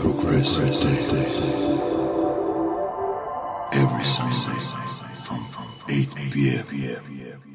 Progressive day. Every Sunday from 8 p.m.